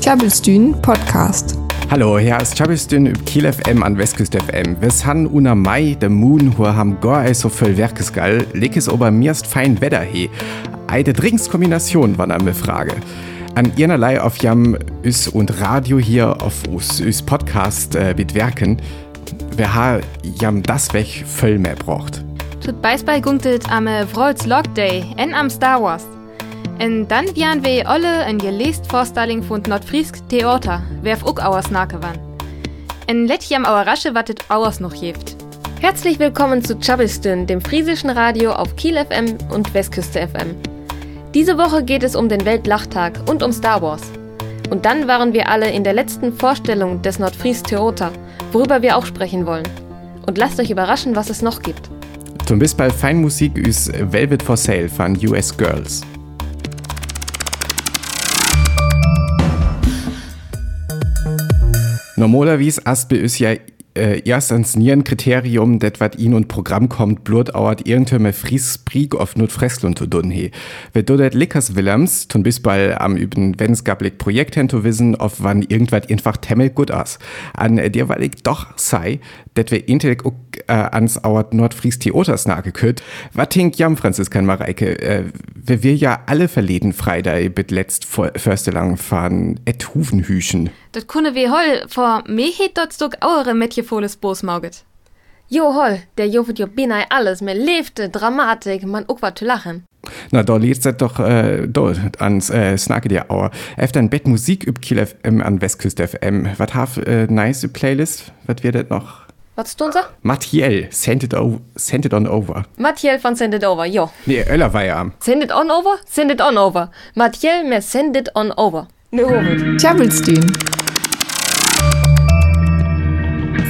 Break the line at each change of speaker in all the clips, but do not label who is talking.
Tjabelstün Podcast.
Hallo, hier ist Chabistün üb Kiel FM an Westküst FM. Wir han una Mai de Moon hur ham gar ei so voll Werkesgall, lekes ober mirst fein Wetter he. Eide Drinkskombination war eine Frage. An ihrerlei auf Jam Üs und Radio hier auf Us, Üs Podcast äh, mit Werken. Wer ha Jam das weg voll mehr braucht.
Tut Beisbei gunktet am Vrolz Log Day en am Star Wars. En dann wian we alle en gelest Vorstelling von Nordfriesk Theater, werf uck auers nake wan. En let jam auer rasche wattet auers noch jeft.
Herzlich willkommen zu Chabistün, dem friesischen Radio auf Kiel FM und Westküste FM. Diese Woche geht es um den Weltlachtag und um Star Wars. Und dann waren wir alle in der letzten Vorstellung des Nordfries Theater, worüber wir auch sprechen wollen. Und lasst euch überraschen, was es noch gibt.
Zum bis bei Feinmusik ist Velvet for Sale von US Girls. Normalerweise aspe ist ja äh, erst ans Nierenkriterium, det wat ihn und Programm kommt, blut auert irgendeine Fries Brieg auf Not Fresslund zu tun he. Wer du det Lickers Willems, tun bis bald am üben Wennskablik Projekt hin zu wissen, auf wann irgendwas einfach temmel gut as. An äh, dir weil ich doch sei, det wir intellig äh, ans auert Nordfries Theaters nagekürt. Wat hink jam Franziskan Mareike, äh, wir wir ja alle verleden Freitag bit letzt förste lang fahren et Huvenhüchen.
Dat kunne we hol, vor me het dort Mädchen volles Bosmauget.
Jo hol, der jovet jo binai alles, mir lebte, Dramatik, man ook wat zu lachen.
Na, da liest das doch äh, dort ans äh, Snacke dir Auer. Efter ein Bett Musik üb Kiel FM an Westküste FM. Was haf äh, nice Playlist? Was wird das noch?
Was tun sie?
Mathiel, Send it, send it on over.
Mathiel von Send It Over, jo.
Nee, Öller war ja am.
Send It On Over? Send It On Over. Mathiel, mehr Send It On Over.
Tjabelstün.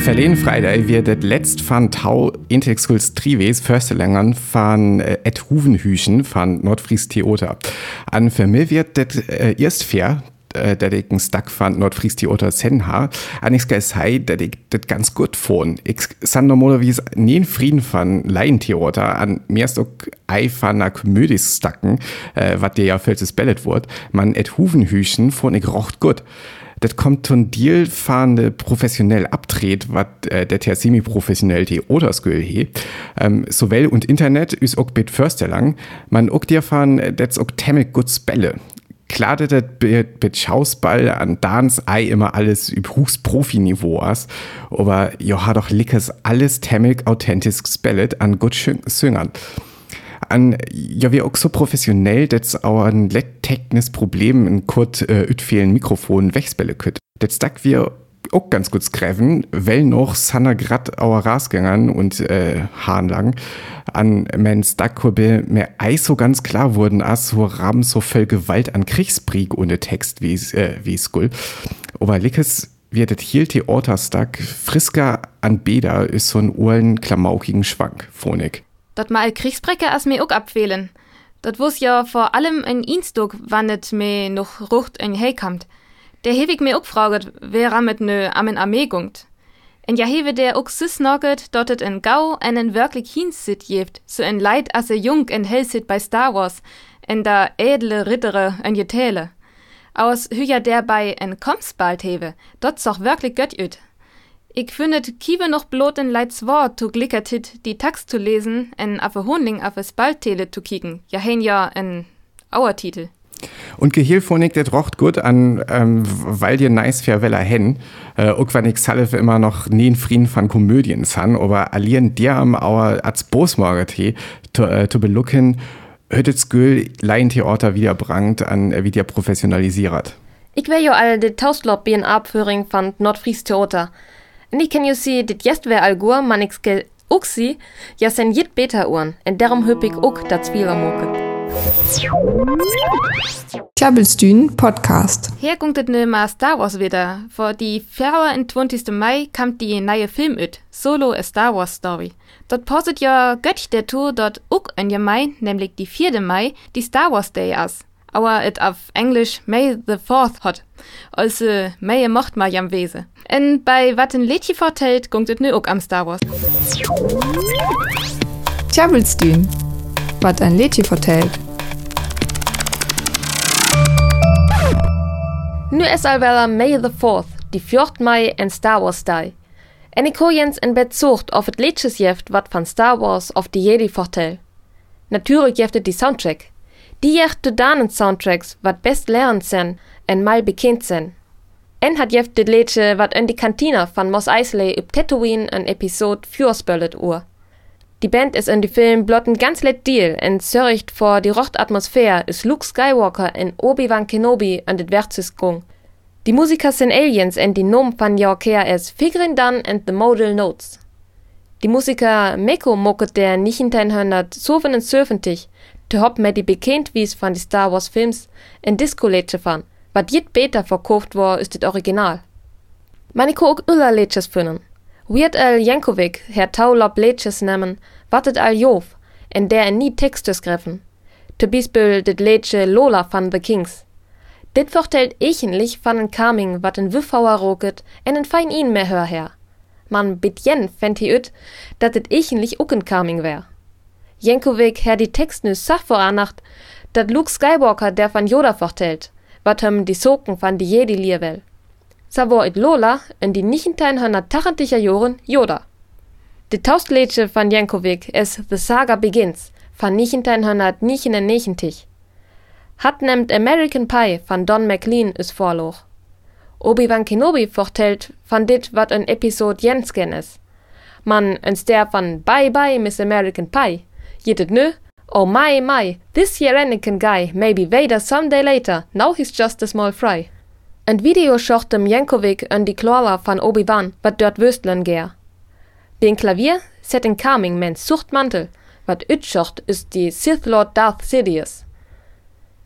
Verleden Freitag wird das letzt von Tau Intexkuls Trives Förstelängern von äh, et Huvenhüchen von Nordfries Theater. An mich wird das äh, erst fair, äh, dass ich einen Stack von Nordfries Theater Senha. An kann sagen, dass ich das ganz gut fand. Ich san normalerweise nie Frieden von Laientheater an mir ist auch ei von einer Komödie stacken, äh, was dir ja fällt es bellet wird. Man et Huvenhüchen fand ich rocht gut. Das kommt von Deal fahrende professionell abdreht, was äh, der der semi-professionell die Oderskül he. Ähm, sowohl und Internet ist auch bit förster lang. Man auch dir fahren, äh, das auch temmel gut spelle. Klar, dass das mit Schausball an Dance ei immer alles übrigens Profi-Niveau as, aber jo hat doch lickes alles temmel authentisch spellet an gut Süngern an ja wir auch so professionell dass auch ein technisches Problem in kurz äh, Mikrofon Wechsbälle könnt. Das sagt wir auch ganz gut skreven, weil noch Sanna grad auer Rasgängern und äh, lang an men Stackkurbe mir ei so ganz klar wurden, as so Ram so voll Gewalt an Kriegskrieg ohne Text wie äh, wie Skull. Aber Lickes wird das hier Theaterstack frisker an Bäder ist so ein urlen klamaukigen Schwank, Phonik.
Dat mal Kriegsbrecker as mir ook abwählen. Dat wus ja vor allem in Innsdruck wannet me noch rucht en heikamt. Der hewig mir fraget, wer rammet nö amen Armee gungt. En ja hewe der ook sis noget, dottet en Gau einen wirklich hinsit jeft, so en Leid asse jung en hellsit bei Star Wars, en da edle Rittere en Jetäle. Aus hüja der bei en Komsbald hewe, dort soch wirklich göttüt. Ich findet kiewe noch blot in Leids Wort zu glickertit, die Text zu lesen, en affe Honling affe Spalttele zu kicken. Ja hen ja en Auertitel.
Und Gehilphonik, der rocht gut an, ähm, weil dir nice fair weller hen. Äh, auch wenn ich salve immer noch nie Frieden von Komödien san, aber allieren dir am Auer als Bosmorgete zu äh, belucken, hüttet's Göl Laientheater wieder brangt an, äh, wie dir professionalisiert.
Ich wär jo all de Taustlop in Abführing von Nordfries Theater. En ik kan jo sige, dit jest wär algur, man ik skal ook sige, ja sen jit beta uren, en darum høb ik ook dat Zwielermoke.
Tjabelstün Podcast.
Her gunktet ne ma Star Wars wieder. Vor die 24. Mai kam die neue Film üt, Solo a Star Wars Story. Dort postet ja Göttich der Tour dort ook in je Mai, nämlich die 4. Mai, die Star Wars Day as. Aber et auf Englisch May the 4th hot. Also May mocht ma jam wese. En bei wat ein Lädchen vertellt, gunktet ne ook am Star Wars.
Tjabelstün. Was ein Lädchen vertellt.
Nu es alvella May the 4th, die 4 Mai en Star Wars Day. En ik jens en bed zocht of het liedjes jeft wat van Star Wars of die Jedi vertel. Natuurlijk jeft het die soundtrack. Die jeft de danen soundtracks wat best lerend zijn en mal bekend zijn. En hat jeft dit liedje wat in die kantina van Mos Eisley op Tatooine een episode vuurspullet oer. Die Band is in die Film blot ein ganz let Deal en sörgt vor die Rochtatmosphäre is Luke Skywalker en Obi-Wan Kenobi an det Wertsyskung. Die Musiker sind Aliens en die Nom van Jorkea es Figurin Dan and the Modal Notes. Die Musiker Meko mocket der 1977 te hop met die bekend wies van die Star Wars Films en Disco-Liedje van, wat jit beter verkauft war ist dit Original. Maniko ook ulla Liedjes finden. Weird Al Jankovic her taulop Liedjes nemen, wat het al jof, en der en niet Textes greffen. Te bispel dit Liedje Lola van The Kings. Dit vertelt eigentlich van een Coming, wat een Wiffauer roket en een fein ihn mehr hör her. Man bit jen fänd hi ut, dat het eigentlich ook een Coming wär. Jankovic her die Text nu sach voranacht, dat Luke Skywalker der van Yoda vertelt, wat hem die Soken van die Jedi lier will. Sa it Lola in die 1980er Joren Yoda. De Taustliedje van Jankovic is The Saga Begins van 1999. Hat nemt American Pie van Don McLean is voorloog. Obi-Wan Kenobi vertelt van dit wat een episode Jensken is. Man een ster van Bye Bye Miss American Pie. Jit het nu? Oh my my, this here Anakin guy may be Vader someday later, now he's just a small fry. Een video schocht dem Jankovic en die Clara van Obi-Wan, wat dort wüstlen geer. Den Klavier set in Carming men Suchtmantel, wat utschocht is die Sith Lord Darth Sidious.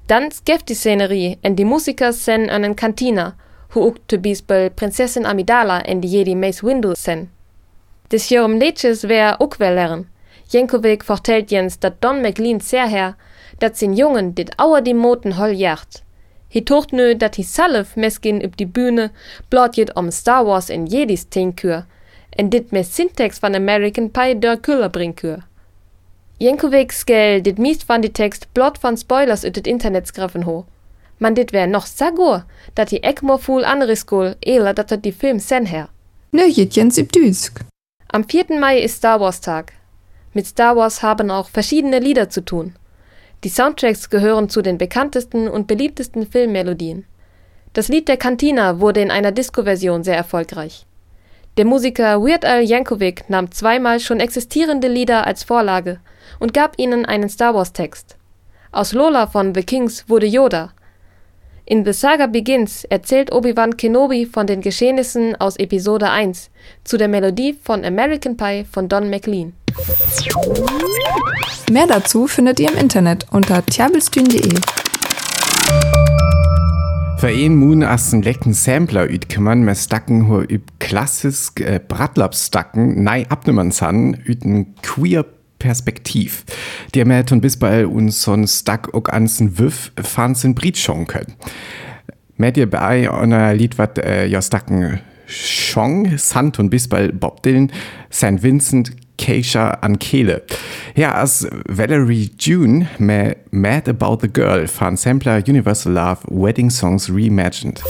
Dan skeft die Szenerie en die Musiker sen an en Kantina, hoe ook te bispel Prinzessin Amidala en die Jedi Mace Windu sen. Des jorum Leches wär ook wel leren. Jankovic vertelt jens dat Don McLean sehr her, dat sin Jungen dit auer die Moten hol jacht. Hi tocht nu dat hi salf meskin op die Bühne blot om Star Wars en Jedis teenkuur, en dit mes syntax van American Pie der Küller bringkuur. Jenkovic skell dit miest van die Text blot van Spoilers ut het Internet skriffen ho. Man dit wär noch sagur, dat hi ekmor full anriskol, eler dat dat die Film sen her.
Nö, Jens Düsk.
Am 4. Mai ist Star Wars Tag. Mit Star Wars haben auch verschiedene Lieder zu tun. Die Soundtracks gehören zu den bekanntesten und beliebtesten Filmmelodien. Das Lied der Cantina wurde in einer Disco-Version sehr erfolgreich. Der Musiker Weird Al Yankovic nahm zweimal schon existierende Lieder als Vorlage und gab ihnen einen Star Wars-Text. Aus Lola von The Kings wurde Yoda. In The Saga Begins erzählt Obi-Wan Kenobi von den Geschehnissen aus Episode 1 zu der Melodie von American Pie von Don McLean.
Mehr dazu findet ihr im Internet unter tjabelstühn.de.
Für een Moon as een lecken Sampler üt kümmern me stacken ho üb klassisk äh, Bratlapstacken nei abnemmern san üten queer Perspektiv. Der mehr und bis bei uns son stack ook ansen Wüff fansen Brit schon können. Mehr dir bei einer Lied wat äh, ja stacken Chong, Sant und bis bei Bob Dylan, St. Vincent, Keisha an Kehle. Ja, als Valerie June me Mad About the Girl von Sampler Universal Love Wedding Songs Reimagined.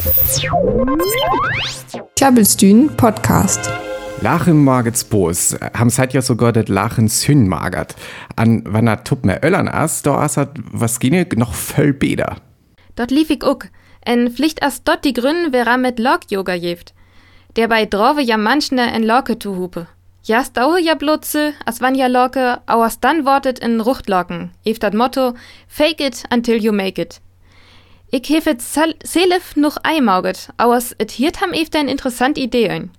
Klabbelstühn Podcast.
Lachen magets Bos, ham seit ja sogar det Lachen Sünn magert. An wann er tupp mehr Öllern as, da as hat was gine noch voll beder.
Dort lief ich ook. En Pflicht as dort die Gründen wäre mit Log-Yoga jeft. Der bei drove ja manchne en Locke zu hupe. Ja, staue ja blutze, as wann ja locke, auers dann wortet in Ruchtlocken, ef dat Motto, fake it until you make it. Ich hefet selef noch eimauget, auers et hiert ham ef ein interessant Idee ein.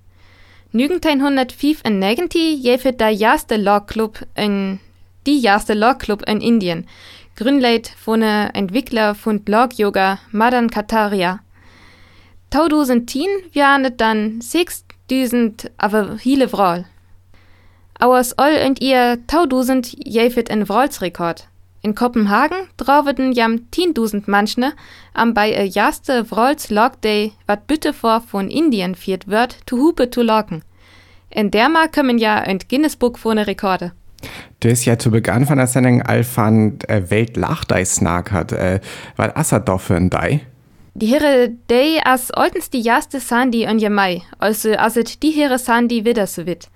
Nügentein 105 in Negenti jefet da jaste Law Club in, die jaste Law Club in Indien, grünleit von Entwickler von Log Yoga Madan Kataria. Taudusen Tien, wir dann 6000 aber viele Vrol. Auers all und ihr tausend jäfet en Vrolsrekord. In Kopenhagen draweten jam 10.000 Manchne am bei e jaste Vrols Log Day, wat bitte vor von Indien viert wird, zu Hupe zu locken. In der Mal kommen ja ein Guinness Book vorne Rekorde.
Du hast ja zu Beginn von der Sendung Alfan äh, Weltlachdei snack hat. Äh, was assert doch für ein Dei?
Die Here day as oltens die jaste Sandi ön je Mai, also as it die Here Sandi wieder so wit.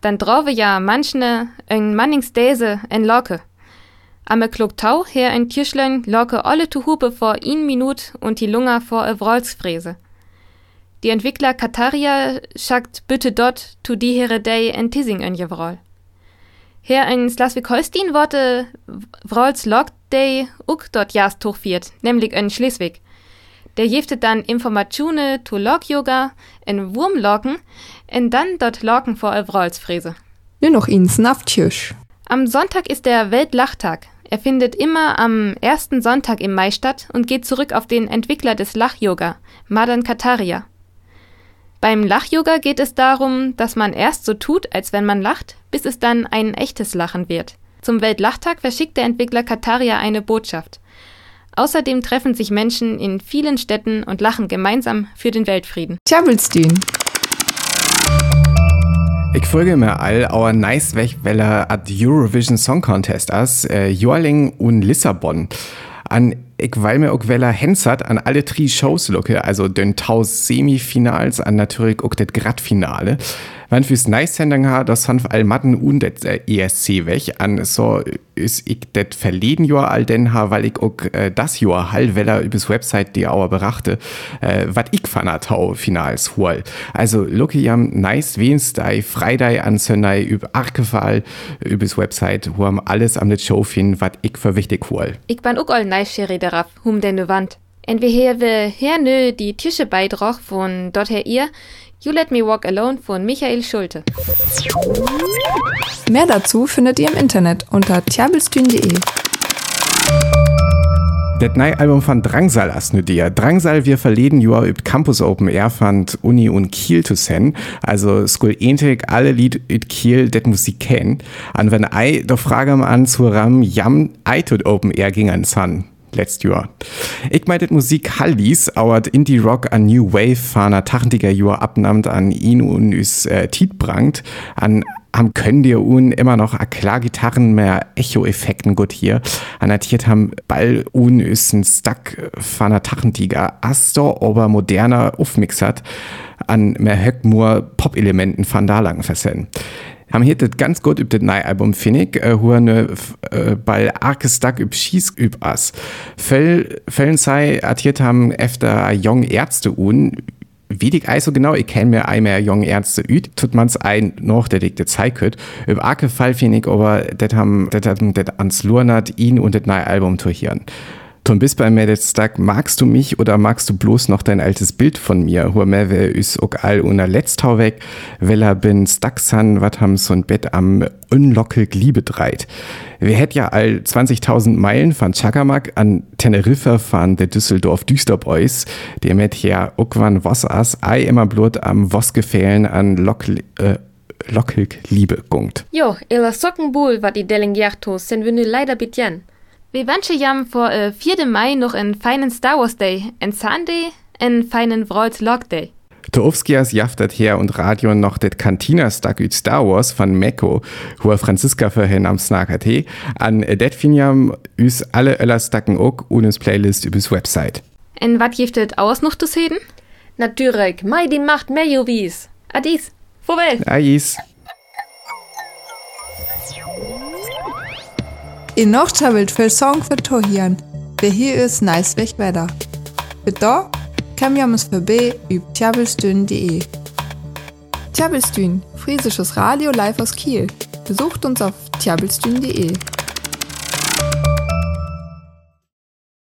Dann drove ja manchne en Manningsdäse en Locke. Ame klug tau her ein Kirschlein locke alle tu Hupe vor in Minut und die Lunga vor e Wrolsfräse. Die Entwickler Kataria schackt bitte dort tu die Here day en Tissing ön je Wrol. Her in Schleswig-Holstein wurde Wrols Lock Day uk dort jast hochfiert, nämlich in Schleswig. Der jeftet dann Informationen zu Log-Yoga in Wurmlocken und dann dort Locken vor Wrolsfräse.
Nur noch ins Naftjösch.
Am Sonntag ist der Weltlachtag. Er findet immer am ersten Sonntag im Mai statt und geht zurück auf den Entwickler des Lach-Yoga, Madan Kataria. Beim Lach-Yoga geht es darum, dass man erst so tut, als wenn man lacht, bis es dann ein echtes Lachen wird. Zum Weltlachtag verschickt der Entwickler Kataria eine Botschaft. Außerdem treffen sich Menschen in vielen Städten und lachen gemeinsam für den Weltfrieden.
Tjabelstün.
Ich folge mir all our nice Wegweller at Eurovision Song Contest as äh, Jorling und Lissabon. An ich weil mir auch Weller Hensat an alle drei Shows lucke, also den Taus Semifinals, an natürlich auch das Gradfinale. Wenn fürs nice Sendung ha, das han all Matten und das äh, ESC weg, an so ist ich das verleden Jahr all den ha, weil ich auch äh, das Jahr hall Weller übers Website die Auer berachte, äh, wat ich von Tau Finals hol. Also lucke jam nice Wednesday, Friday an Sunday über Arkefall übers Website, wo am alles am net Show finden, wat ich für wichtig hol.
Ich bin auch all nice darauf, hum denn Wand. Entweder wir her nö die Tische beidrach von dort her ihr, You Let Me Walk Alone von Michael Schulte.
Mehr dazu findet ihr im Internet unter tjabelstün.de.
Das neue Album von Drangsal as nu dir. Drangsal wir verleden Jahr übt Campus Open Air fand Uni und Kiel zu sen. Also skul entig alle Lied üt Kiel det Musik kennen. An wenn ei doch frage am an zu ram jam ei tut Open Air ging an Sun letzt Jahr. Ich meitet Musik Hallis, auert Indie Rock an New Wave faner tachentiger Jahr abnammt an ihn und üs äh, Tiet brangt, an am können dir un immer noch a klar Gitarren mehr Echo-Effekten gut hier. Annotiert haben Ball un ist ein Stack faner Tachentiger Astor ober moderner Aufmixert an mehr Höckmur Pop-Elementen van da lang versen haben hier das ganz gut über das neue Album finde ich, äh, wo ne äh, bei arkes Tag üb Schieß üb as. Fällen sei artiert haben efter jung Ärzte un, wie ich also genau, ich kenne mir einmal jung Ärzte üt, tut man's ein noch, der dikte Zeit könnt. Über arke Fall finde ich aber, das haben, das haben, das ans Lurnat ihn und das neue Album tourieren. Tom bis bei mir jetzt magst du mich oder magst du bloß noch dein altes Bild von mir? Hur mehr wer is ok all una letztau weg, weller bin Staxan, wat ham so ein Bett am unlockig Liebe dreit. Wir hätt ja all 20.000 Meilen von Chakamak an Teneriffa fahren der Düsseldorf Düsterboys, der mit ja ukwan was as, ei immer blut am Woskefehlen an Lock, äh, lockig Liebe gungt.
Jo, ela Sockenbuhl wat die Delingiertos, sen wir leider bitjen.
Wir wünschen jam vor äh, 4. Mai noch einen feinen Star Wars Day, einen Sunday, einen feinen Wrols Log Day.
Toowskias jaftet her und Radio noch det Cantina-Stack üt Star Wars von Meko, wo Franziska vorhin am Snackert he, an det finjam üs alle Öller Stacken ook unes Playlist übers Website.
En wat giftet aus noch zu sehen?
Natürlich, Mai die macht mehr Juvis. Adis, vorwärts.
Ais.
I noch tjabelt für Song für Tohian. Weg weiter. Für da kann wir uns vorbei über tjabelstün.de. Tjabelstün, friesisches Radio live aus Kiel. Besucht uns auf tjabelstün.de.